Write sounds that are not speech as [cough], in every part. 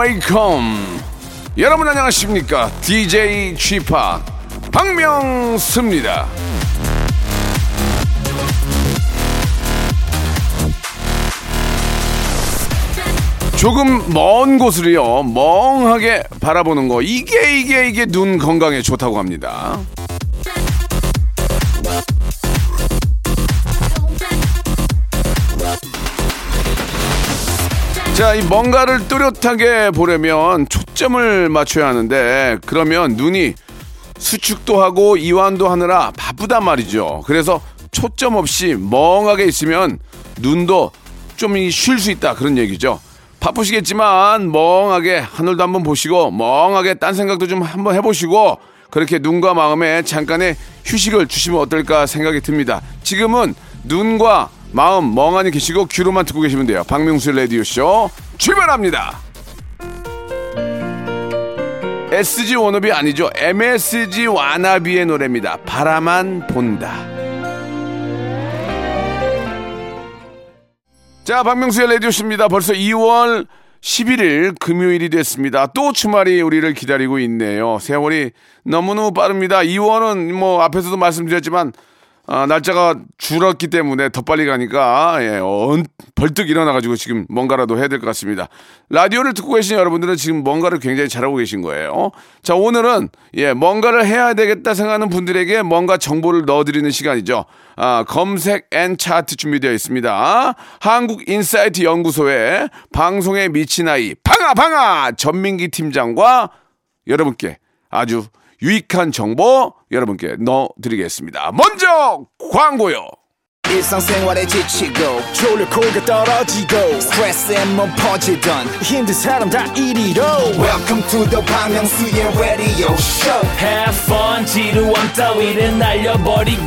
welcome. 여러분 안녕하십니까? DJ g p 박명수입니다. 조금 먼 곳을요 멍하게 바라보는 거 이게 이게 이게 눈 건강에 좋다고 합니다. 자, 이 뭔가를 뚜렷하게 보려면 초점을 맞춰야 하는데 그러면 눈이 수축도 하고 이완도 하느라 바쁘단 말이죠. 그래서 초점 없이 멍하게 있으면 눈도 좀 쉴 수 있다 그런 얘기죠. 바쁘시겠지만 멍하게 하늘도 한번 보시고 멍하게 딴 생각도 좀 한번 해보시고 그렇게 눈과 마음에 잠깐의 휴식을 주시면 어떨까 생각이 듭니다. 지금은 눈과 마음 멍하니 계시고 귀로만 듣고 계시면 돼요. 박명수 라디오 쇼 출발합니다. SG 워너비 아니죠. MSG 와나비의 노래입니다. 바라만 본다. 자, 박명수의 라디오십입니다. 벌써 2월 11일 금요일이 됐습니다. 또 주말이 우리를 기다리고 있네요. 세월이 너무너무 빠릅니다. 2월은 뭐 앞에서도 말씀드렸지만 아, 날짜가 줄었기 때문에 더 빨리 가니까 예, 어, 벌떡 일어나가지고 지금 뭔가라도 해야 될 것 같습니다. 라디오를 듣고 계신 여러분들은 지금 뭔가를 굉장히 잘하고 계신 거예요. 자 오늘은 예 뭔가를 해야 되겠다 생각하는 분들에게 뭔가 정보를 넣어드리는 시간이죠. 아, 검색 and 차트 준비되어 있습니다. 한국 인사이트 연구소의 방송에 미친 아이 방아 방아 전민기 팀장과 여러분께 아주 유익한 정보 여러분께 넣어드리겠습니다. 먼저 광고요. 일상생활에 지치고, 졸려 코가 떨어지고, 스트레스에 몸 퍼지던, 힘든 사람 다 이리로. welcome to the Bang Myung-soo's radio show Have fun 지루함 따위를 날려버리고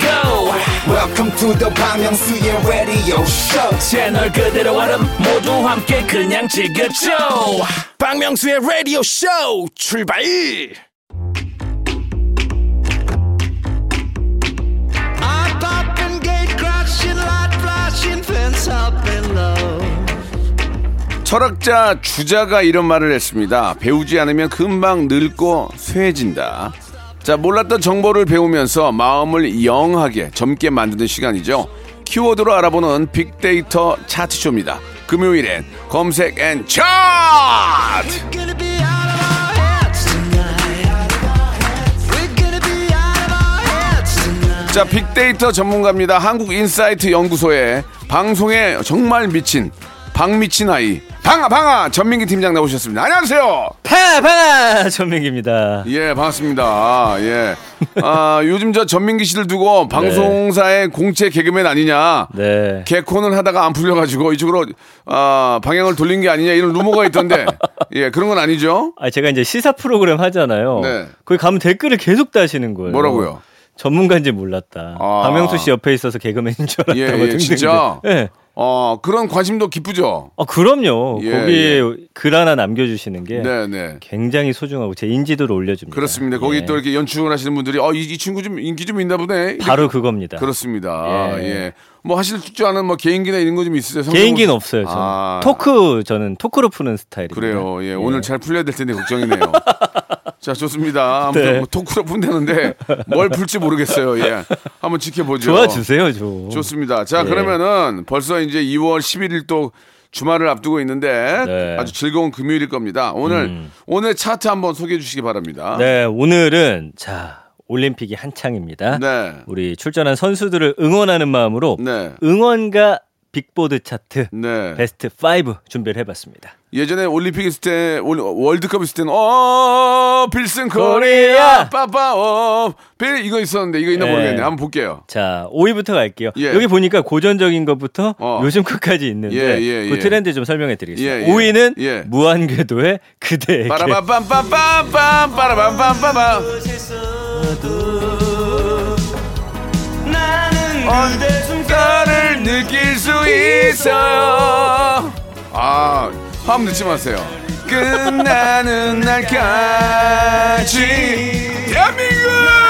welcome to the Bang Myung-soo's radio show 채널 그대로 얼음 모두 함께 그냥 즐겨줘 박명수의 라디오 쇼 출발! 철학자 주자가 이런 말을 했습니다. 배우지 않으면 금방 늙고 쇠해진다. 자, 몰랐던 정보를 배우면서 마음을 영하게 젊게 만드는 시간이죠. 키워드로 알아보는 빅데이터 차트쇼입니다. 금요일엔 검색 and 차트! 자, 빅데이터 전문가입니다. 한국인사이트 연구소의 방송에 정말 미친 박미친 아이 방아 방아 전민기 팀장 나오셨습니다. 안녕하세요. 파파 전민기입니다. 예, 반갑습니다. 예. 아, 요즘 저 전민기 씨를 두고 방송사의 공채 개그맨 아니냐. 네. 개콘을 하다가 안 풀려가지고 이쪽으로 아, 방향을 돌린 게 아니냐 이런 루머가 있던데. [laughs] 예, 그런 건 아니죠. 아 제가 이제 시사 프로그램 하잖아요. 네. 거기 가면 댓글을 계속 다시는 거예요. 뭐라고요? 전문가인지 몰랐다. 아. 박명수 씨 옆에 있어서 개그맨인 줄 알았다고 예, 예. 진짜? 예. 어, 그런 관심도 기쁘죠. 아 그럼요. 예, 거기에 예. 글 하나 남겨주시는 게 네, 네. 굉장히 소중하고 제 인지도를 올려줍니다. 그렇습니다. 거기 예. 또 이렇게 연출을 하시는 분들이 어, 이, 이 친구 좀 인기 좀 있나 보네. 바로 그겁니다. 그렇습니다. 예. 예. 뭐 하실 줄 아는 뭐 개인기나 이런 거 좀 있으세요? 개인기는 없어요. 저는 아. 토크 저는 토크로 푸는 스타일입니다. 그래요. 예, 오늘 잘 풀려야 될 텐데 걱정이네요. [laughs] 자, 좋습니다. 아무튼 네. 뭐 토크로 푼다는데 뭘 풀지 모르겠어요. 예. 한번 지켜보죠. 도와주세요, 좀. 좋습니다. 자, 예. 그러면은 벌써 이제 2월 11일 또 주말을 앞두고 있는데 네. 아주 즐거운 금요일일 겁니다. 오늘 음. 오늘 차트 한번 소개해 주시기 바랍니다. 네, 오늘은 자 올림픽이 한창입니다. 네. 우리 출전한 선수들을 응원하는 마음으로 네. 응원가 빅보드 차트 네. 베스트 5 준비를 해봤습니다. 예전에 올림픽 있을 때 올- 월드컵 있을 때는 오 필승 코리아! 빠빠 어빌 이거 있었는데 이거 있나 네. 모르겠네. 한번 볼게요. 자, 5위부터 갈게요. 예. 여기 보니까 고전적인 것부터 어. 요즘 끝까지 있는데 예, 예, 그 예. 트렌드 좀 설명해 드리겠습니다. 예, 예. 5위는 예. 무한궤도의 그대에게. 빠라밤빰빰빰빰 빠라밤빰빰빰 언제 숨결을 느낄 수 있어요. 아 화음 넣지 마세요. 끝나는 날까지 대한민국!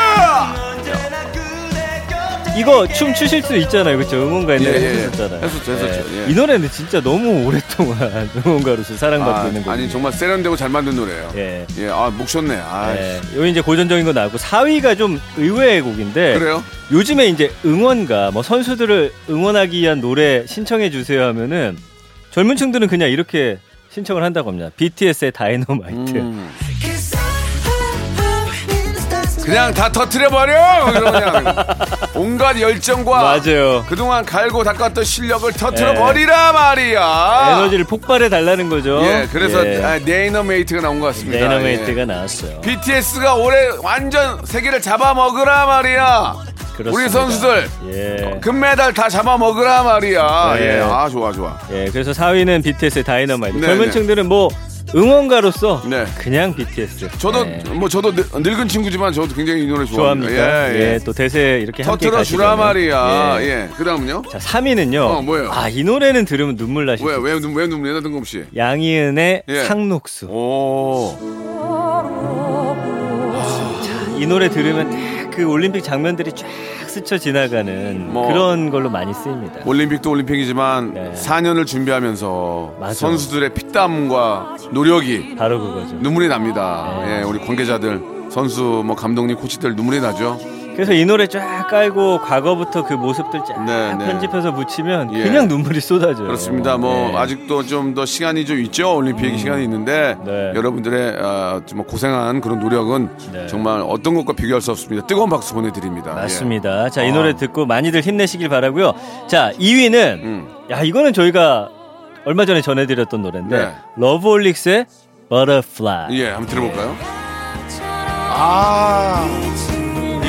이거 춤 추실 수 있잖아요, 그렇죠? 응원가 옛날에 예, 예, 예. 했었잖아요. 했었죠, 했었죠. 예. 이 노래는 진짜 너무 오랫동안 [laughs] 응원가로서 사랑받고 아, 있는 곡. 아니 정말 세련되고 잘 만든 노래예요. 예. 예, 아, 목 좋네. 아, 예, 요 이제 고전적인 거 나오고 4위가 좀 의외의 곡인데 그래요? 요즘에 이제 응원가 뭐 선수들을 응원하기 위한 노래 신청해 주세요 하면은 젊은 층들은 그냥 이렇게 신청을 한다고 합니다. BTS의 다이너마이트. 음. 그냥 다 터트려버려! 그냥 [laughs] 온갖 열정과 맞아요. 그동안 갈고 닦았던 실력을 터트려버리라 말이야! 에너지를 폭발해 달라는 거죠. 예, 그래서 예. 아, Dynamite가 나온 것 같습니다. Dynamite가 예. 나왔어요. BTS가 올해 완전 세계를 잡아먹으라 말이야! 그렇습니다. 우리 선수들 예. 금메달 다 잡아먹으라 말이야! 네. 예, 아, 좋아, 좋아. 예, 그래서 4위는 BTS의 Dynamite. 네, 젊은 네. 층들은 뭐 응원가로서 네. 그냥 BTS. 저도 예. 뭐 저도 늙- 늙은 친구지만 저도 굉장히 이 노래 좋아합니다. 좋아합니까? 예, 예. 또 대세 이렇게 함께 터트려 주라. 말이야. 예. 예. 그다음은요? 자, 3위는요. 어, 뭐예요? 아, 이 노래는 들으면 눈물 나실 왜수왜왜 눈물이나 뜬금없이. 양희은의 예. 상록수. 오. 이 노래 들으면 딱 그 올림픽 장면들이 쫙 스쳐 지나가는 뭐. 그런 걸로 많이 쓰입니다. 올림픽도 올림픽이지만 네. 4년을 준비하면서 맞아. 선수들의 피땀과 노력이 바로 그거죠. 눈물이 납니다. 네. 예, 우리 관계자들, 선수, 뭐 감독님, 코치들 눈물이 나죠. 그래서 이 노래 쫙 깔고 과거부터 그 모습들 쫙 네, 네. 편집해서 붙이면 예. 그냥 눈물이 쏟아져요. 그렇습니다. 뭐 네. 아직도 좀 더 시간이 좀 있죠. 올림픽 시간이 있는데 네. 여러분들의 어, 좀 고생한 그런 노력은 네. 정말 어떤 것과 비교할 수 없습니다. 뜨거운 박수 보내드립니다. 맞습니다. 자, 이 아. 노래 듣고 많이들 힘내시길 바라고요. 자, 2위는 예. 음. 야, 이거는 저희가 얼마 전에 전해드렸던 노래인데 네. 러브올릭스의 Butterfly. 예, 한번 들어볼까요? 아,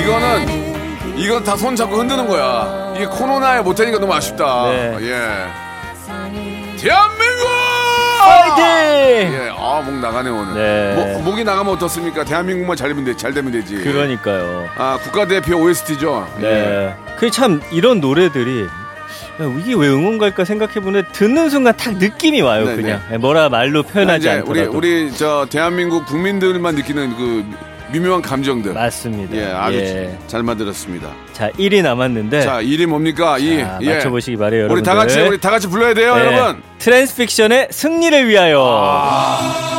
이거는 이건 다 손 잡고 흔드는 거야. 이게 코로나에 못하니까 너무 아쉽다. 네. 예. 대한민국! 파이팅! 예, 아, 목 나가네, 오늘. 네. 목, 목이 나가면 어떻습니까? 대한민국만 잘 되면, 되, 잘 되면 되지. 그러니까요. 아, 국가대표 OST죠. 예. 네. 그참 이런 노래들이 야, 이게 왜 응원가일까 생각해보면 듣는 순간 딱 느낌이 와요. 네, 그냥 뭐라 말로 표현하지 우리 않더라도. 우리 저 대한민국 국민들만 느끼는 그 미묘한 감정들. 맞습니다. 예, 아주 예. 잘 만들었습니다. 자, 1위 남았는데 자, 1위 뭡니까? 이 자, 예. 맞춰보시기 바래요, 여러분. 우리 다 같이 우리 다 같이 불러야 돼요, 네. 여러분. 트랜스픽션의 승리를 위하여. 아.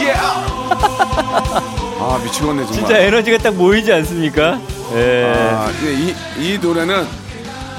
예. 아 미치겠네 정말. 진짜 에너지가 딱 모이지 않습니까? 예. 아, 예, 이, 이 노래는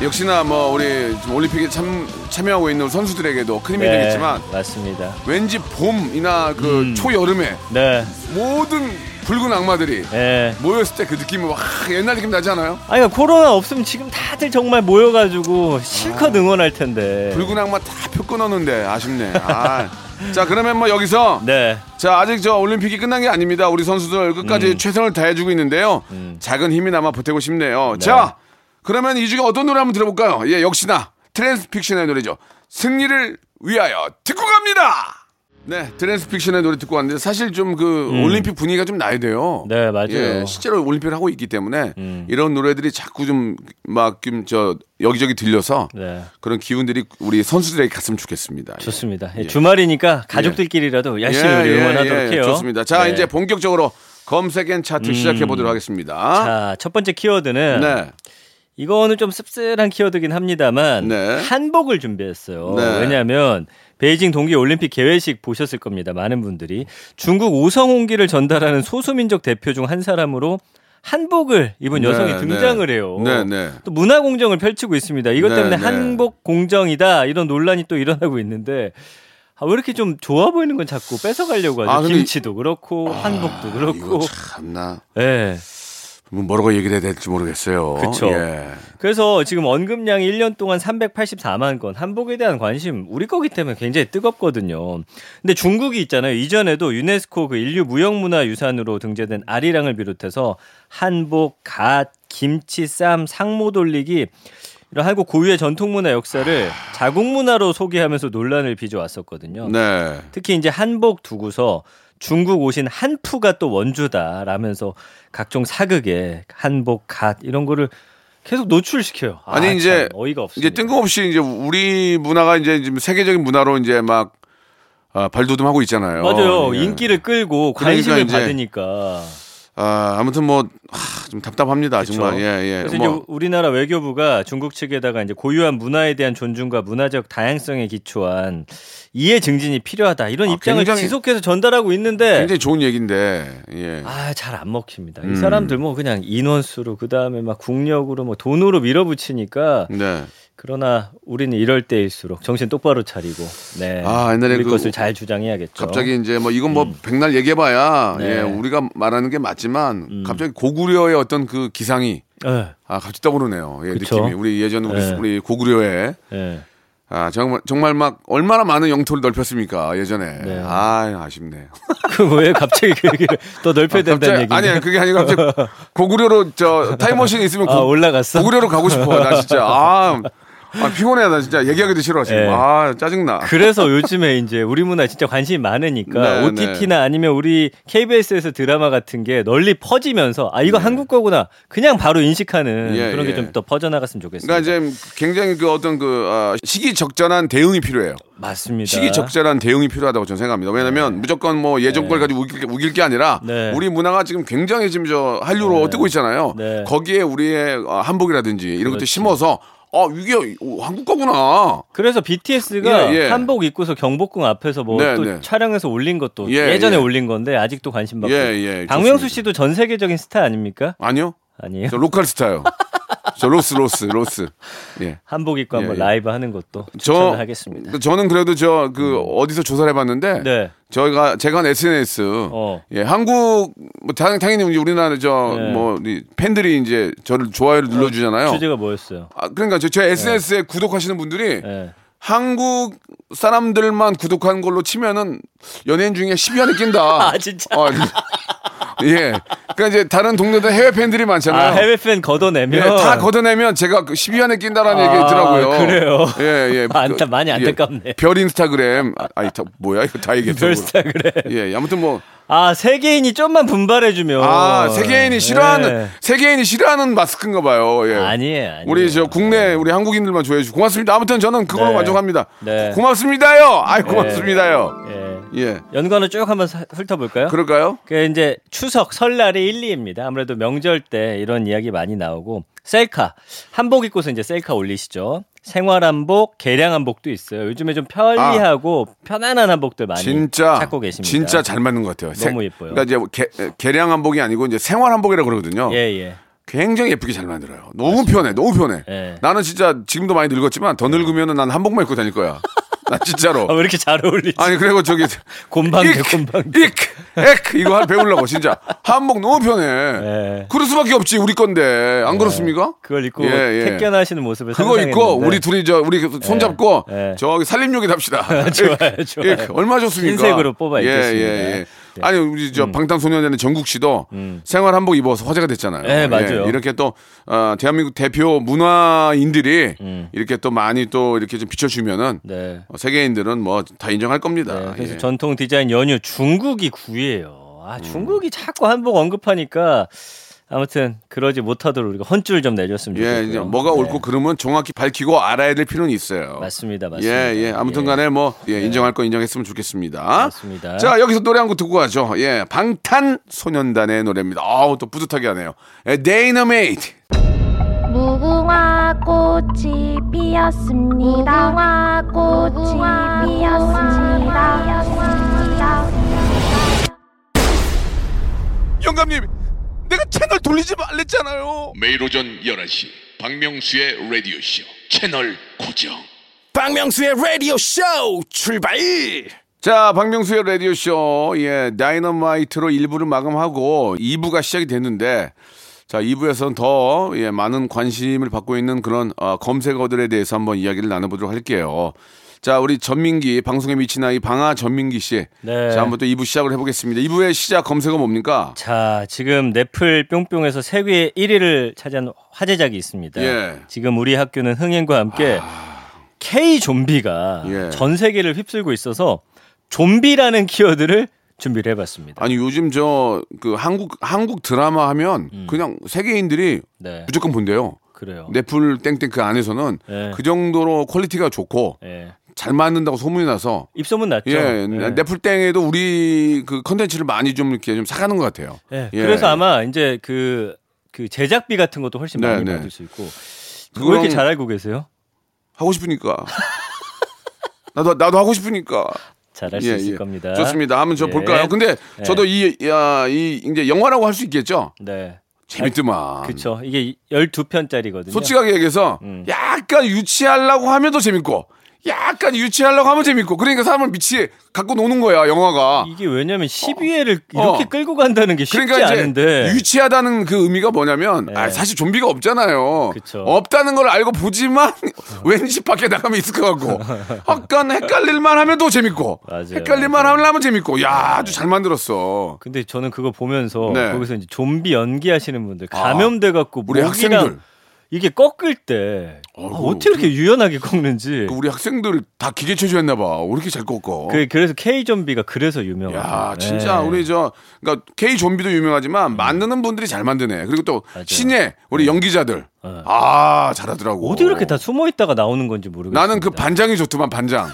역시나 뭐 우리 올림픽에 참 참여하고 있는 선수들에게도 큰 힘이 네, 되겠지만 맞습니다. 왠지 봄이나 그 음. 초여름에 네. 모든 붉은 악마들이 예. 모였을 때 그 느낌이 와 옛날 느낌 나지 않아요? 아니, 그러니까 코로나 없으면 지금 다들 정말 모여가지고 실컷 응원할 텐데. 아. 붉은 악마 다 표 끊었는데 아쉽네. 아. [laughs] 자 그러면 뭐 여기서 네. 자 아직 저 올림픽이 끝난 게 아닙니다. 우리 선수들 끝까지 최선을 다해주고 있는데요. 음. 작은 힘이나마 보태고 싶네요. 자 그러면 이 중에 어떤 노래 한번 들어볼까요? 예 역시나 트랜스픽션의 노래죠. 승리를 위하여 듣고 갑니다. 네 트랜스픽션의 노래 듣고 왔는데 사실 좀그 올림픽 분위기가 좀 나야 돼요. 음. 네, 맞아요. 예, 실제로 올림픽을 하고 있기 때문에 음. 이런 노래들이 자꾸 좀 막 좀 저 여기저기 들려서 네. 그런 기운들이 우리 선수들에게 갔으면 좋겠습니다. 예. 좋습니다. 예, 주말이니까 가족들끼리라도 열심히 우리 응원하도록 해요. 좋습니다. 자, 네. 이제 본격적으로 검색 and 차트 시작해 보도록 하겠습니다. 자, 첫 번째 키워드는 네. 이거는 좀 씁쓸한 키워드긴 합니다만 네. 한복을 준비했어요. 네. 왜냐하면 베이징 동계 올림픽 개회식 보셨을 겁니다. 많은 분들이 중국 오성홍기를 전달하는 소수민족 대표 중 한 사람으로 한복을 입은 여성이 네, 등장을 네. 해요. 네, 네. 또 문화 공정을 펼치고 있습니다. 이것 네, 때문에 네. 한복 공정이다 이런 논란이 또 일어나고 있는데 아, 왜 이렇게 좀 좋아 보이는 건 자꾸 뺏어가려고 하죠. 아, 김치도 그렇고 한복도 그렇고. 이거 참나 예. 뭐 뭐라고 얘기를 해야 될지 모르겠어요. 그쵸. 예. 그래서 지금 언급량이 1년 동안 384만 건, 한복에 대한 관심 우리 거기 때문에 굉장히 뜨겁거든요. 근데 중국이 있잖아요. 이전에도 유네스코 그 인류 무형문화 유산으로 등재된 아리랑을 비롯해서 한복, 갓, 김치, 쌈, 상모 돌리기 이런 한국 고유의 전통문화 역사를 자국 문화로 소개하면서 논란을 빚어왔었거든요. 네. 특히 이제 한복 두고서 중국 오신 한푸가 또 원주다라면서 각종 사극에 한복, 갓 이런 거를 계속 노출시켜요. 아, 아니 참 이제 어이가 없습니다. 이제 뜬금없이 이제 우리 문화가 이제 지금 세계적인 문화로 이제 막 아, 발돋움하고 있잖아요. 맞아요. 예. 인기를 끌고 그러니까 관심을 이제 받으니까. 아, 아무튼 뭐 하, 좀 답답합니다. 그쵸? 정말. 예, 예. 그래서 뭐 이제 우리나라 외교부가 중국 측에다가 이제 고유한 문화에 대한 존중과 문화적 다양성에 기초한 이해 증진이 필요하다 이런 아, 입장을 굉장히- 지속해서 전달하고 있는데 굉장히 좋은 얘기인데. 예. 아잘 안 먹힙니다. 음. 이 사람들 뭐 그냥 인원수로 그 다음에 막 국력으로 뭐 돈으로 밀어붙이니까 네. 그러나 우리는 이럴 때일수록 정신 똑바로 차리고 네 아, 옛날에 우리 그 것을 잘 주장해야겠죠. 갑자기 이제 뭐 이건 뭐 백날 얘기해봐야 네. 예, 우리가 말하는 게 맞지만 음. 갑자기 고구려의 어떤 그 기상이 네. 아 갑자기 떠오르네요. 예, 그쵸? 느낌이 우리 예전 우리 네. 우리 고구려의 네. 아 정말 정말 막 얼마나 많은 영토를 넓혔습니까 예전에. 네. 아 아쉽네. [laughs] 그왜 갑자기 그 얘기를 더 넓혀야 된다는 얘기인데? 아니야 그게 아니라 갑자기 고구려로 저 타임머신이 있으면 아, 고, 올라갔어. 고구려로 가고 싶어. 나 진짜 아, 아 피곤해 나 진짜 얘기하기도 싫어 지금. 네. 아 짜증나. 그래서 요즘에 이제 우리 문화 진짜 관심이 많으니까 네, OTT나 아니면 우리 KBS에서 드라마 같은 게 널리 퍼지면서 아 이거 한국 거구나 그냥 바로 인식하는 예, 그런 예. 게좀 더 퍼져나갔으면 좋겠습니다. 그러니까 이제 굉장히 그 어떤 그 아, 시기적절한 대응이 필요해요. 맞습니다. 시기적절한 대응이 필요하다고 저는 생각합니다. 왜냐하면 무조건 뭐 예전 걸 가지고 우길, 게- 우길 게 아니라 네. 우리 문화가 지금 굉장히 지금 저 한류로 뜨고 있잖아요. 네. 거기에 우리의 어, 한복이라든지 이런 것도 그렇지. 심어서 어 이게 오, 한국 거구나. 그래서 BTS가 예, 예. 한복 입고서 경복궁 앞에서 뭐 네, 또 네. 촬영해서 올린 것도 예, 예, 전에 예. 올린 건데 아직도 관심 받고. 예, 예, 박명수 좋습니다. 씨도 전 세계적인 스타 아닙니까? 아니요. 아니에요. 저 local 스타요. [laughs] 저 로스 로스 로스. 예. 한복 입고 한번 예, 예. 라이브 하는 것도 저 하겠습니다. 저는 그래도 저 그 어디서 조사를 해봤는데 네. 저희가 제가 한 SNS 어. 예 한국 뭐 당, 당연히 우리나라 저 네. 뭐 팬들이 이제 저를 좋아요를 눌러주잖아요. 주제가 뭐였어요? 아 그러니까 저, 제 SNS에 구독하시는 분들이 예. 한국 사람들만 구독한 걸로 치면은 연예인 중에 10위 안에 낀다. [laughs] 아, 진짜? 어, 예. 그러니까 이제 다른 동네들 해외 팬들이 많잖아요. 아, 해외 팬 걷어내면 예, 다 걷어내면 제가 그 10위 안에 낀다라는 아, 얘기 있더라고요. 그래요? 예, 예. 안타- 많이 안타깝네. 별 인스타그램. 아, 아니, 다, 뭐야, 이거 다 얘기했어. 별스타그램. 예, 아무튼 뭐. 아 세계인이 좀만 분발해주면 아, 세계인이 싫어하는, 예. 세계인이 싫어하는 마스크인가 봐요. 예. 아니에요, 아니에요. 우리 저 국내 우리 한국인들만 좋아해 주고 고맙습니다. 아무튼 저는 그걸로 네. 만족합니다. 네. 고맙습니다요. 아이 고맙습니다요. 예. 예. 연관을 쭉 한번 사- 훑어볼까요? 그럴까요? 그 이제 추석 설날이 1, 2입니다. 아무래도 명절 때 이런 이야기 많이 나오고 셀카 한복 입고서 이제 셀카 올리시죠. 생활 한복, 개량 한복도 있어요. 요즘에 좀 편리하고 편안한 한복들 많이 아. 진짜 찾고 계십니다. 진짜 잘 맞는 것 같아요. 너무 예뻐요. 그러니까 이제 개, 개량 한복이 아니고 이제 생활 한복이라고 그러거든요. 예, 예. 굉장히 예쁘게 잘 만들어요. 너무 편해, 너무 편해. 예. 나는 진짜 지금도 많이 늙었지만 더 늙으면은 난 한복만 입고 다닐 거야. [laughs] 나 진짜로. 아, 왜 이렇게 잘 어울리지? 아니 그리고 저기 곰방대, 익, 곰방대. 익, 액 이거 한 배우려고 진짜 한복 너무 편해. 예. 그럴 수밖에 없지 우리 건데 안 그렇습니까? 그걸 입고 예, 예. 택견하시는 모습을 그거 입고 상상했는데. 우리 둘이 저 우리 손 잡고 예. 저기 살림욕이 답시다. [laughs] 좋아요, 예, 좋아요. 예, 얼마 좋습니까? 흰색으로 뽑아 예, 입겠습니다. 예, 예. 네. 아니 우리 저 방탄소년단의 정국 씨도 생활 한복 입어서 화제가 됐잖아요. 네, 맞아요. 예, 이렇게 또 어, 대한민국 대표 문화인들이 음. 이렇게 또 많이 또 이렇게 좀 비춰주면은 네. 어, 세계인들은 뭐 다 인정할 겁니다. 네, 그래서 예. 전통 디자인 연유 중국이 9위예요. 아, 중국이 자꾸 한복 언급하니까 아무튼 그러지 못하도록 우리가 헌줄 좀 내줬으면 좋겠고요. 예, 이제 뭐가 네. 옳고 그름은 정확히 밝히고 알아야 될 필요는 있어요. 맞습니다, 맞습니다. 예, 예. 아무튼 간에 뭐, 예, 인정할 거 인정했으면 좋겠습니다. 맞습니다. 자, 여기서 노래 한 곡 듣고 가죠. 예, 방탄소년단의 노래입니다. 아우, 또 뿌듯하게 하네요. 예, 데이너메이트. 무궁화 꽃이 피었습니다. 무궁화 꽃이 피었습니다. 영감님, 내가 채널 돌리지 말랬잖아요. 매일 오전 11시 박명수의 라디오 쇼 채널 고정 박명수의 라디오 쇼 출발 자, 박명수의 라디오 쇼, 예, 다이너마이트로 1부를 마감하고 2부가 시작이 됐는데, 자, 2부에서는 더, 예, 많은 관심을 받고 있는 그런, 어, 검색어들에 대해서 한번 이야기를 나눠보도록 할게요. 자, 우리 전민기, 방송에 미친 아이 방아 전민기 씨. 네. 자, 한번 또 2부 시작을 해보겠습니다. 2부의 시작 검색어 뭡니까? 자, 지금 넷플 뿅뿅에서 세계 1위를 차지한 화제작이 있습니다. 예. 지금 우리 학교는 흥행과 함께 K 좀비가 예. 전 세계를 휩쓸고 있어서 좀비라는 키워드를 준비를 해봤습니다. 아니 요즘 저 그 한국 한국 드라마 하면 음. 그냥 세계인들이 네, 무조건 본대요. 그래요. 넷플 땡땡 그 안에서는 네. 그 정도로 퀄리티가 좋고 예. 잘 만든다고 소문이 나서 입소문 났죠. 예, 예. 넷플 땡에도 우리 그 컨텐츠를 많이 좀 이렇게 좀 사가는 것 같아요. 예, 예. 그래서 아마 이제 그, 그 제작비 같은 것도 훨씬 네, 많이 네. 받을 수 있고. 왜 그거랑 이렇게 잘 알고 계세요? 하고 싶으니까. [laughs] 나도 나도 하고 싶으니까. 잘할 수 예, 있을 예. 겁니다. 좋습니다. 한번 저 예. 볼까요? 근데 예. 저도 이, 야, 이 이제 영화라고 할 수 있겠죠. 네. 재밌더만. 그쵸. 이게 12편짜리거든요. 솔직하게 얘기해서 음. 약간 유치하려고 하면 더 재밌고 약간 유치하려고 하면 재밌고 그러니까 사람을 미치 갖고 노는 거야 영화가. 이게 왜냐면 12회를 어. 이렇게 끌고 간다는 게 쉽지 그러니까 이제 않은데. 유치하다는 그 의미가 뭐냐면 네. 아, 사실 좀비가 없잖아요. 그쵸. 없다는 걸 알고 보지만 [laughs] 왠지 밖에 나가면 있을 것 같고 약간 헷갈릴만 하면 더 재밌고 맞아요. 헷갈릴만 맞아요. 하면 재밌고 야 아주 잘 만들었어. 근데 저는 그거 보면서 네. 거기서 이제 좀비 연기하시는 분들 감염돼 갖고 우리 학생들 이게 꺾을 때 아, 어이구, 어떻게 이렇게 유연하게 꺾는지. 그 우리 학생들 다 기계 체조했나 봐. 왜 이렇게 잘 꺾어? 그, 그래서 K 좀비가 그래서 유명해요. 야, 진짜 우리 저 그러니까 K 좀비도 유명하지만 만드는 분들이 잘 만드네. 그리고 또 맞아요. 신예 우리 연기자들 네. 아 잘하더라고. 어디 그렇게 다 숨어 있다가 나오는 건지 모르겠어요. 나는 그 반장이 좋더만 반장.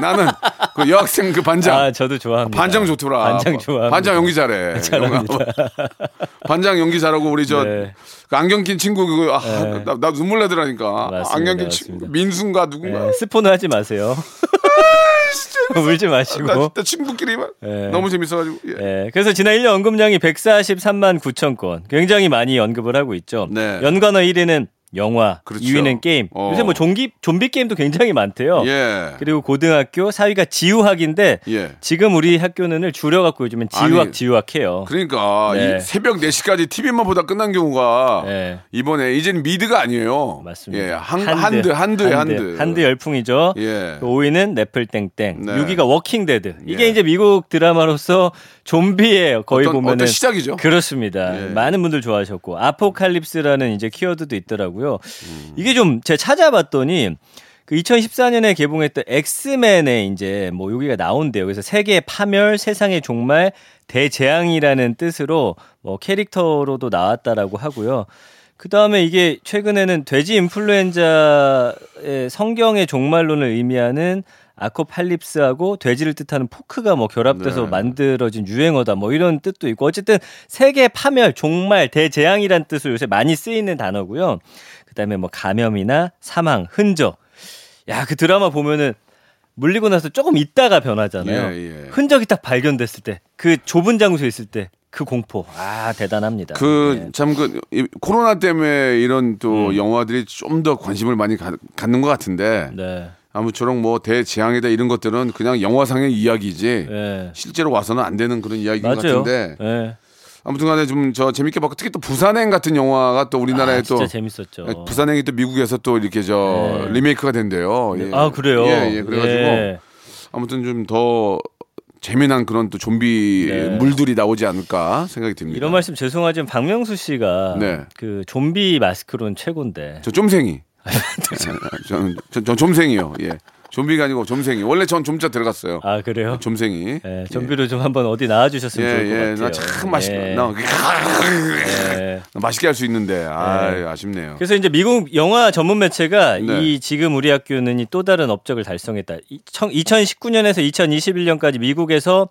나는 그 여학생 그 반장. 아, 저도 좋아합니다. 반장 좋더라. 반장 좋아. 반장 연기 잘해. [laughs] 잘합니다. 반장 연기 잘하고 우리 저 네. 그 안경 낀 친구 그거 아, 네. 나, 나 눈물 나더라니까. 맞습니다, 안경 낀. 친구 민순가 누군가. 네, 스포는 하지 마세요. [laughs] 울지 마시고. 나 진짜 친구끼리만 네. 너무 재밌어가지고. 예. 예, 그래서 지난 1년 언급량이 143만 9천 건. 굉장히 많이 언급을 하고 있죠. 네. 연관어 1위는 영화, 그렇죠. 2위는 게임. 어. 요새 뭐 좀비, 좀비 게임도 굉장히 많대요. 예. 그리고 고등학교 4위가 지우학인데 예. 지금 우리 학교는 줄여 갖고 요즘엔 지우학, 아니, 지우학해요. 그러니까 네. 이 새벽 4시까지 TV만 보다 끝난 경우가 네. 이번에 이제는 미드가 아니에요. 맞습니다. 예, 한, 한드, 한드에 한드. 한드 열풍이죠. 예. 5위는 넷플 땡땡, 네. 6위가 워킹 데드. 이게 예. 이제 미국 드라마로서 좀비예요. 거의 어떤, 보면은 어떤 시작이죠. 그렇습니다. 예. 많은 분들 좋아하셨고 아포칼립스라는 이제 키워드도 있더라고요. 음. 이게 좀 제가 찾아봤더니 그 2014년에 개봉했던 엑스맨에 이제 뭐 여기가 나온대요. 그래서 세계 파멸, 세상의 종말, 대재앙이라는 뜻으로 뭐 캐릭터로도 나왔다라고 하고요. 그 다음에 이게 최근에는 돼지 인플루엔자의 성경의 종말론을 의미하는 아코팔립스하고 돼지를 뜻하는 포크가 뭐 결합돼서 네. 만들어진 유행어다 뭐 이런 뜻도 있고 어쨌든 세계 파멸, 종말, 대재앙이란 뜻으로 요새 많이 쓰이는 단어고요. 그다음에 뭐 감염이나 사망, 흔적. 야, 그 드라마 보면은 물리고 나서 조금 있다가 변하잖아요. 예, 예. 흔적이 딱 발견됐을 때, 그 좁은 장소에 있을 때 그 공포. 아, 대단합니다. 네. 그참그 코로나 때문에 이런 또 음. 영화들이 좀 더 관심을 많이 가- 갖는 것 같은데 네. 아무쪼록 뭐 대재앙이다 이런 것들은 그냥 영화상의 이야기지 네. 실제로 와서는 안 되는 그런 이야기인 것 맞아요. 같은데 네. 아무튼간에 좀 저 재밌게 봤고 특히 또 부산행 같은 영화가 또 우리나라에 아, 또 진짜 재밌었죠. 부산행이 또 미국에서 또 이렇게 저 네. 리메이크가 된대요. 예. 아, 그래요? 예, 예. 그래가지고 예. 아무튼 좀 더 재미난 그런 또 좀비 네. 물들이 나오지 않을까 생각이 듭니다. 이런 말씀 죄송하지만 박명수 씨가 네. 그 좀비 마스크론 최고인데. 저 좀생이. 저는 저, 저 좀생이요. 예. 좀비가 아니고 좀생이. 원래 전 좀자 들어갔어요. 아, 그래요? 좀생이. 예, 좀비로 좀 한번 어디 나와 주셨으면 예, 좋을 것 예. 같아요. 나참 맛있게 예. 나 예. 맛있게 할 수 있는데 아, 아쉽네요. 그래서 이제 미국 영화 전문 매체가 네. 이 지금 우리 학교는 이 또 다른 업적을 달성했다. 2019년에서 2021년까지 미국에서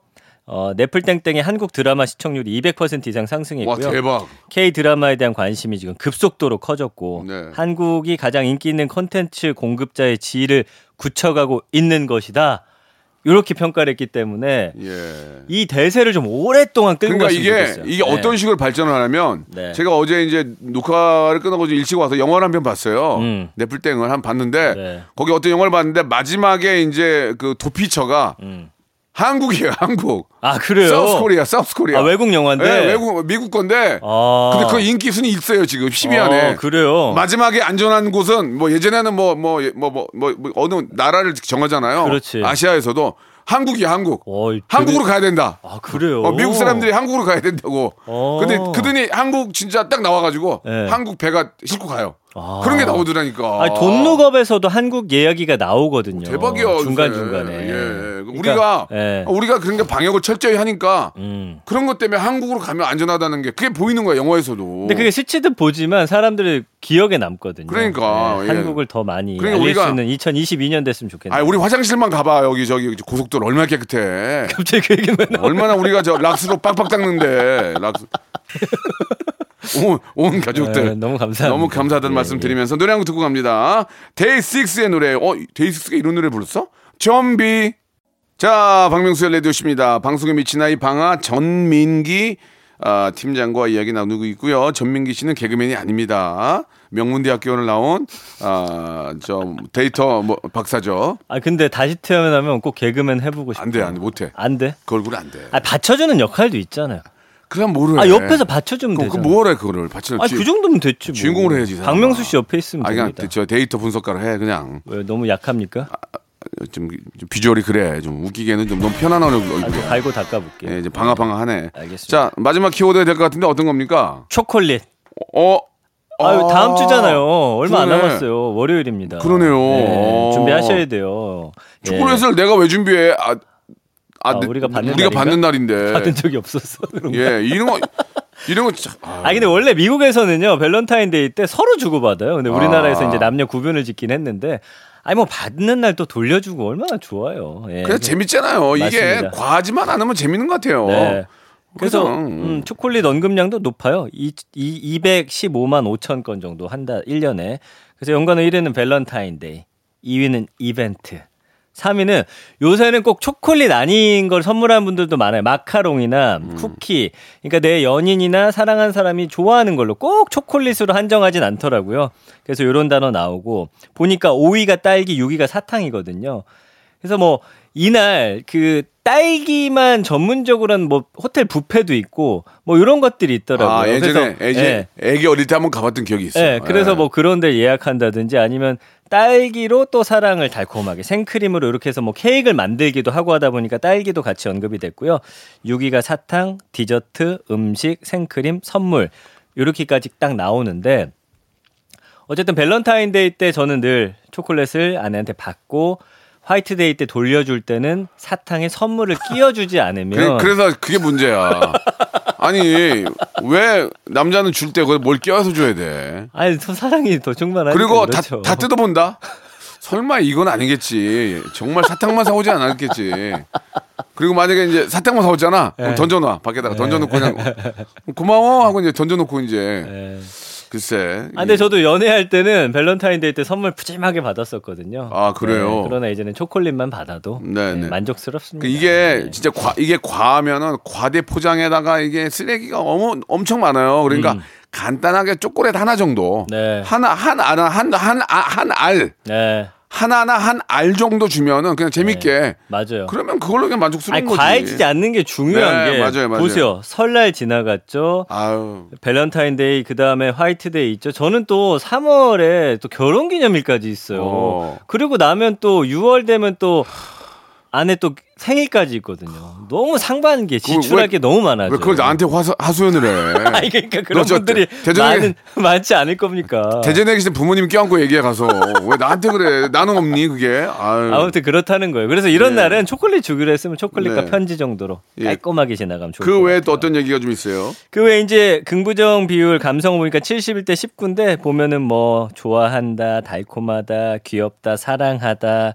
어, 넷플땡땡의 한국 드라마 시청률이 200% 이상 와 상승했고요. 대박. K 드라마에 대한 관심이 지금 급속도로 커졌고 네. 한국이 가장 인기 있는 콘텐츠 공급자의 지위를 굳혀가고 있는 것이다. 이렇게 평가를 했기 때문에 예. 이 대세를 좀 오랫동안 끌고 그러니까 이게 좋겠어요. 이게 네. 어떤 식으로 발전을 하냐면 네. 제가 어제 이제 녹화를 끝나고 일찍 와서 영화를 한 편 봤어요. 음. 넷플땡을 한번 봤는데 네. 거기 어떤 영화를 봤는데 마지막에 이제 그 도피처가 음. 한국이에요, 한국. 아 그래요? South Korea, South Korea. 아 외국 영화인데. 네, 외국 미국 건데. 아. 근데 그 인기 순위 있어요, 지금 10위 안에. 아, 그래요. 마지막에 안전한 곳은 뭐 예전에는 뭐 뭐 뭐 뭐뭐 어느 나라를 정하잖아요. 그렇지. 아시아에서도 한국이야, 한국. 어, 이 한국으로 되게- 가야 된다. 아 그래요. 어, 미국 사람들이 한국으로 가야 된다고. 어. 근데 그들이 한국 진짜 딱 나와가지고 네. 한국 배가 싣고 가요. 아. 그런 게 나오더라니까. 아니, 돈룩업에서도 한국 이야기가 나오거든요. 대박이야. 중간. 중간에. 예. 그러니까, 우리가 예. 우리가 그런 게 방역을 철저히 하니까 음. 그런 것 때문에 한국으로 가면 안전하다는 게 그게 보이는 거야 영화에서도. 근데 그게 스치듯 보지만 사람들이 기억에 남거든요. 그러니까, 네, 예. 한국을 더 많이 그러니까 알릴 우리가- 수 있는 2022년 됐으면 좋겠네요. 아, 우리 화장실만 가봐 여기 저기 고속도로 얼마나 깨끗해. [laughs] 갑자기 그 얘기만 나. 얼마나 우리가 저 락스로 빡빡 닦는데 락스. [laughs] 온, 온 가족들 네, 너무 감사합니다. 너무 감사하다는 예, 말씀 예. 드리면서 노래 한 곡 듣고 갑니다. 데이식스의 노래. 어, 데이식스가 이런 노래 불렀어? 좀비. 자, 박명수의 라디오쇼입니다. 방송에 미친 아이 방아 전민기 아, 팀장과 이야기 나누고 있고요. 전민기 씨는 개그맨이 아닙니다. 명문대학교를 나온 아, 저 데이터 뭐 박사죠. 아 근데 다시 태어나면 꼭 개그맨 해보고 싶어. 안 돼, 안 돼, 못 해. 안 돼? 그 얼굴 안 돼. 아 받쳐주는 역할도 있잖아요. 그럼 뭐를 아 해? 옆에서 받쳐주면 그, 되잖아. 그 뭐래 그거를 받쳐. 아그 정도면 됐지. 뭐. 주인공으로 해야지, 사람아. 박명수 씨 옆에 있으면 아, 그냥 됩니다. 저 데이터 분석가로 해 그냥 왜 너무 약합니까? 좀, 좀 비주얼이 그래 좀 웃기게는 좀 너무 편안한 얼굴. 아, 저 갈고 닦아볼게요. 예, 이제 방아방아하네. 알겠습니다. 자 마지막 키워드 해야 될것 같은데 어떤 겁니까? 초콜릿. 어. 아유 다음 주잖아요. 얼마 안 그러네. 남았어요. 월요일입니다. 그러네요. 네, 어. 준비하셔야 돼요. 예. 초콜릿을 내가 왜 준비해? 아, 아, 아, 우리가 받는 우리가 날인가? 받는 날인데. 받은 적이 없었어. [laughs] 그런가? 예, 이런 거 이런 거 진짜. 아, 아 근데 원래 미국에서는요 밸런타인데이 때 서로 주고 받아요. 근데 우리나라에서 아. 이제 남녀 구분을 짓긴 했는데 아니 뭐 받는 날 또 돌려주고 얼마나 좋아요. 예. 그냥 재밌잖아요. 이게 맞습니다. 과하지만 않으면 재밌는 것 같아요. 네. 그래서 그죠? 음, 초콜릿 언급량도 높아요. 이, 이 215만 5천 건 정도 한달 1년에. 그래서 연관어 1위는 밸런타인데이, 2위는 이벤트. 3위는 요새는 꼭 초콜릿 아닌 걸 선물하는 분들도 많아요. 마카롱이나 음. 쿠키. 그러니까 내 연인이나 사랑한 사람이 좋아하는 걸로 꼭 초콜릿으로 한정하진 않더라고요. 그래서 이런 단어 나오고 보니까 5위가 딸기, 6위가 사탕이거든요. 그래서 뭐 이날 그 딸기만 전문적으로 한 뭐 호텔 뷔페도 있고 뭐 이런 것들이 있더라고요. 아, 예전에 그래서, 애기, 예. 애기 어릴 때 한번 가봤던 기억이 있어요. 예, 그래서 예. 뭐 그런 데 예약한다든지 아니면 딸기로 또 사랑을 달콤하게 생크림으로 이렇게 해서 뭐 케이크를 만들기도 하고 하다 보니까 딸기도 같이 언급이 됐고요. 6위가 사탕, 디저트, 음식, 생크림, 선물 이렇게까지 딱 나오는데 어쨌든 밸런타인데이 때 저는 늘 초콜릿을 아내한테 받고 화이트데이 때 돌려줄 때는 사탕에 선물을 끼워주지 않으면 그래, 서 그게 문제야. 아니 왜 남자는 줄 때 그걸 뭘 껴서 줘야 돼? 아니 더 사랑이 더 충만하니까 그리고 그렇죠. 다, 다 뜯어본다. 설마 이건 아니겠지. 정말 사탕만 사오지 않았겠지. 그리고 만약에 이제 사탕만 사오잖아. 그럼 네. 던져놔 밖에다가 던져놓고 그냥 고마워 하고 이제 던져놓고 이제 예. 글쎄. 아, 근데 저도 연애할 때는 밸런타인데이 때 선물 푸짐하게 받았었거든요. 아, 그래요? 네, 그러나 이제는 초콜릿만 받아도 네, 네, 네. 만족스럽습니다. 그 이게 네. 진짜 과 이게 과하면은 과대 포장에다가 이게 쓰레기가 어머, 엄청 많아요. 그러니까 간단하게 초콜릿 하나 정도. 음. 네. 하나 한알 한한알 네, 하나나 한 알 정도 주면은 그냥 재밌게 맞아요. 그러면 그걸로 그냥 만족스러운 아니 거지. 과해지지 않는 게 중요한 네, 게 맞아요, 맞아요. 보세요. 설날 지나갔죠. 아유. 밸런타인데이 그 다음에 화이트데이 있죠. 저는 또 3월에 또 결혼 기념일까지 있어요. 어. 그리고 나면 또 6월 되면 또 아내 또 생일까지 있거든요. 너무 상반기 지출할 왜- 게 너무 많아요. 왜 그걸 나한테 화수, 하소연을 해? [laughs] 아니 그러니까 그런 분들이 대- 대전에- 많은 [laughs] 많지 않을 겁니까? 대전에 계신 부모님 껴안고 얘기해 가서 왜 나한테 그래? 나는 없니 그게? 아유. 아무튼 그렇다는 거예요. 그래서 이런 네. 날은 초콜릿 주기로 했으면 초콜릿과 네. 편지 정도로 예. 깔끔하게 지나가면 좋을 그것 외에 같아요. 또 어떤 얘기가 좀 있어요? 그 외에 이제 긍부정 비율 감성 보니까 71대 19인데 보면은 뭐 좋아한다, 달콤하다, 귀엽다, 사랑하다,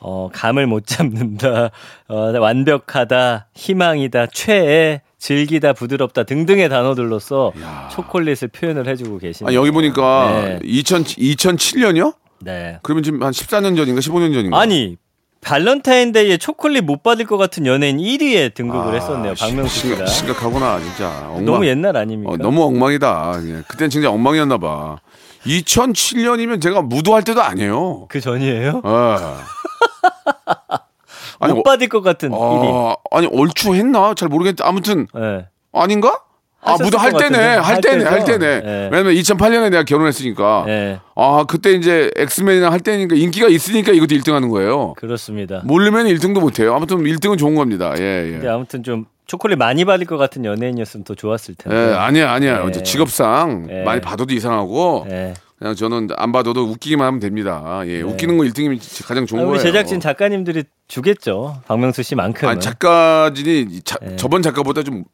어 감을 못 잡는다, 어 완벽하다, 희망이다, 최애, 즐기다, 부드럽다 등등의 단어들로서 초콜릿을 표현을 해주고 계십니다. 아, 여기 보니까 네. 2000 2007년이요? 네. 그러면 지금 한 14년 전인가 15년 전인가? 아니 발렌타인데이에 초콜릿 못 받을 것 같은 연예인 1위에 등극을 아, 했었네요. 심- 박명수 심각- 씨가. 심각 하구나 진짜. 엉망. 너무 옛날 아닙니까? 어, 너무 엉망이다. 예. 그땐 진짜 엉망이었나 봐. 2007년이면 제가 무도할 때도 아니에요. 그 전이에요? 어. [laughs] [laughs] 아니, 못 어, 받을 것 같은 1위. 어, 아니 얼추 했나? 잘 모르겠는데 아무튼 네. 아닌가? 아 무도 할것 때네. 할 할 때네, 할 때죠? 때네. 네. 왜냐면 2008년에 내가 결혼했으니까. 네, 아 그때 이제 엑스맨이랑 할 때니까 인기가 있으니까 이것도 1등 하는 거예요. 그렇습니다. 모르면 1등도 못 해요. 아무튼 1등은 좋은 겁니다. 예, 예. 근데 아무튼 좀 초콜릿 많이 받을 것 같은 연예인이었으면 더 좋았을 텐데. 예, 아니야, 아니야. 네. 이제 직업상 네. 많이 받아도 이상하고 네. 그냥 저는 안 봐도도 웃기기만 하면 됩니다. 예, 웃기는 거 1등이면 가장 좋은 아, 우리 거예요. 제작진 작가님들이 주겠죠. 박명수 씨만큼은. 아니, 작가진이 자- 네. 저번 작가보다 좀,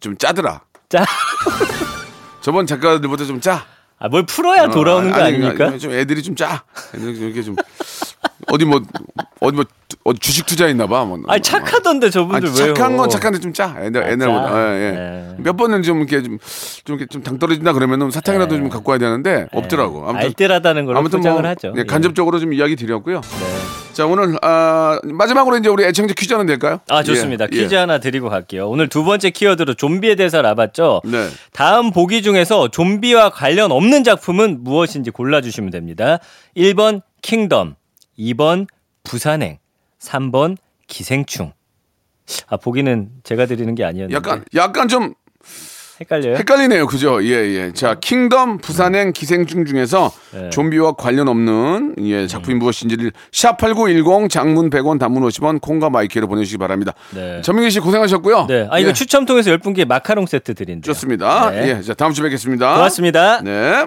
좀 짜더라. 짜. 저번 작가들보다 좀 짜. 아, 뭘 풀어야 돌아오는 거 아니, 아닙니까? 아니, 좀 애들이 좀 짜. 애들이 좀 이렇게 좀 어디 뭐 어디 뭐 어디 주식 투자했나 봐. 뭐. 아니 착하던데 저분들 왜요? 착한 건 착한데 좀 짜. 옛날 아, 옛날보다. 짜? 예, 예. 네. 몇 번은 좀 이렇게 좀, 좀 이렇게 좀당 떨어진다 그러면은 사탕이라도 좀 갖고 와야 되는데 없더라고. 아무튼 알뜰하다는 걸로 아무튼 포장을 뭐 하죠. 예, 예. 간접적으로 좀 이야기 드렸고요. 네. 자 오늘 아, 마지막으로 이제 우리 애청자 퀴즈 하나 될까요? 아 좋습니다. 예, 예. 퀴즈 하나 드리고 갈게요. 오늘 두 번째 키워드로 좀비에 대해서 알아봤죠. 네. 다음 보기 중에서 좀비와 관련 없는 작품은 무엇인지 골라주시면 됩니다. 1번 킹덤, 2번 부산행, 3번 기생충. 아 보기는 제가 드리는 게 아니었는데 약간 약간 좀 헷갈려요? 헷갈리네요. 그죠? 예, 예. 자, 킹덤 부산행 기생충 중에서 네. 좀비와 관련 없는 예, 작품이 무엇인지를 샵8910 장문 100원 단문 50원 콩과 마이케이로 보내주시기 바랍니다. 네. 전민기 씨 고생하셨고요. 네. 아 이거 예, 추첨 통해서 10분께 마카롱 세트 드린대요. 좋습니다. 네. 예. 자, 다음 주에 뵙겠습니다. 고맙습니다. 네.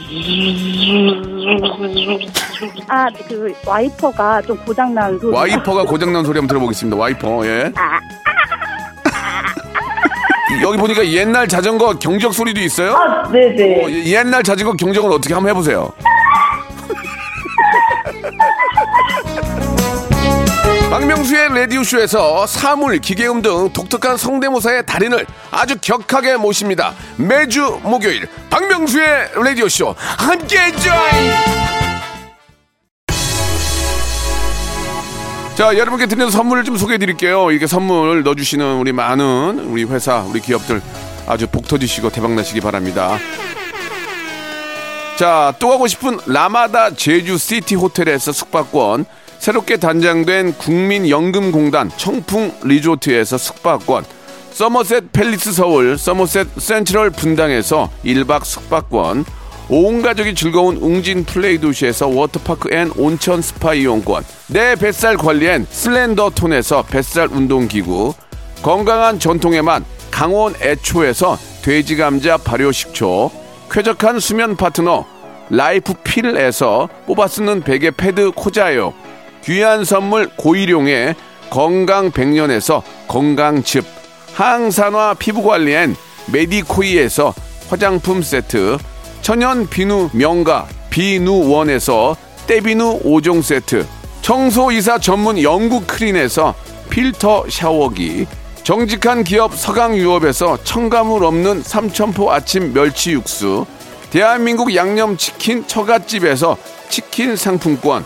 아, 그 와이퍼가 좀 고장난 소리. 와이퍼가 고장난 소리 한번 들어보겠습니다. 와이퍼, 예. 여기 보니까 옛날 자전거 경적 소리도 있어요? 네네. 어, 예- 옛날 자전거 경적은 어떻게 한번 해보세요. 박명수의 라디오쇼에서 사물, 기계음 등 독특한 성대모사의 달인을 아주 격하게 모십니다. 매주 목요일 박명수의 라디오쇼 함께해 줘요. 자, 여러분께 드리는 선물을 좀 소개해 드릴게요. 이렇게 선물 넣어주시는 우리 많은 우리 회사, 우리 기업들 아주 복 터지시고 대박 나시기 바랍니다. 자, 또 가고 싶은 라마다 제주 시티 호텔에서 숙박권, 새롭게 단장된 국민연금공단 청풍 리조트에서 숙박권, 서머셋 팰리스 서울, 서머셋 센트럴 분당에서 1박 숙박권, 온 가족이 즐거운 웅진 플레이 도시에서 워터파크 and 온천 스파 이용권, 내 뱃살 관리엔 슬렌더 톤에서 뱃살 운동기구, 건강한 전통의 맛 강원 애초에서 돼지 감자 발효 식초, 쾌적한 수면 파트너 라이프 필에서 뽑아 쓰는 베개 패드 코자요, 귀한 선물 고일용의 건강 백년에서 건강즙, 항산화 피부 관리엔 메디코이에서 화장품 세트, 천연 비누 명가 비누원에서 때비누 5종 세트, 청소이사 전문 영국 크린에서 필터 샤워기, 정직한 기업 서강유업에서 첨가물 없는 삼천포 아침 멸치 육수, 대한민국 양념치킨 처갓집에서 치킨 상품권,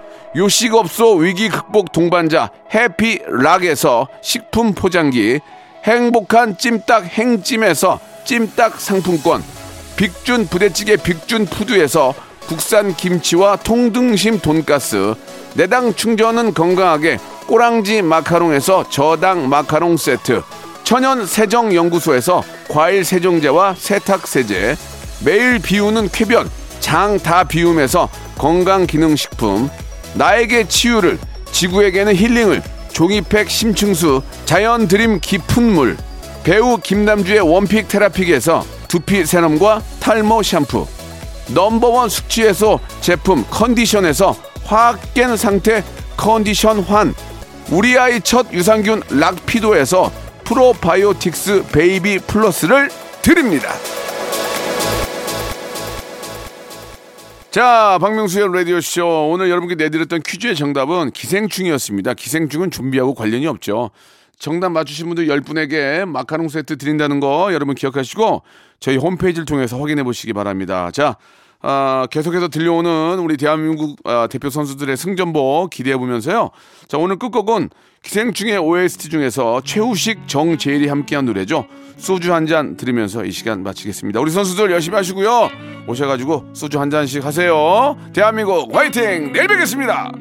요식업소 위기 극복 동반자 해피락에서 식품 포장기, 행복한 찜닭 행찜에서 찜닭 상품권, 빅준 부대찌개 빅준 푸드에서 국산 김치와 통등심 돈가스, 내당 충전은 건강하게 꼬랑지 마카롱에서 저당 마카롱 세트, 천연 세정 연구소에서 과일 세정제와 세탁 세제, 매일 비우는 쾌변 장 다 비움에서 건강 기능 식품, 나에게 치유를 지구에게는 힐링을 종이팩 심층수 자연 드림 깊은 물 배우 김남주의 원픽 테라픽에서 두피 세럼과 탈모 샴푸 넘버원 숙취해소 제품 컨디션에서 확 깬 상태 컨디션 환 우리 아이 첫 유산균 락피도에서 프로바이오틱스 베이비 플러스를 드립니다. 자, 박명수의 라디오쇼. 오늘 여러분께 내드렸던 퀴즈의 정답은 기생충이었습니다. 기생충은 좀비하고 관련이 없죠. 정답 맞추신 분들 10분에게 마카롱 세트 드린다는 거 여러분 기억하시고 저희 홈페이지를 통해서 확인해 보시기 바랍니다. 자, 아, 계속해서 들려오는 우리 대한민국 아, 대표 선수들의 승전보 기대해 보면서요. 자, 오늘 끝곡은 기생충의 OST 중에서 최우식, 정재일이 함께한 노래죠. 소주 한 잔 들으면서 이 시간 마치겠습니다. 우리 선수들 열심히 하시고요. 오셔가지고 소주 한 잔씩 하세요. 대한민국 화이팅! 내일 뵙겠습니다.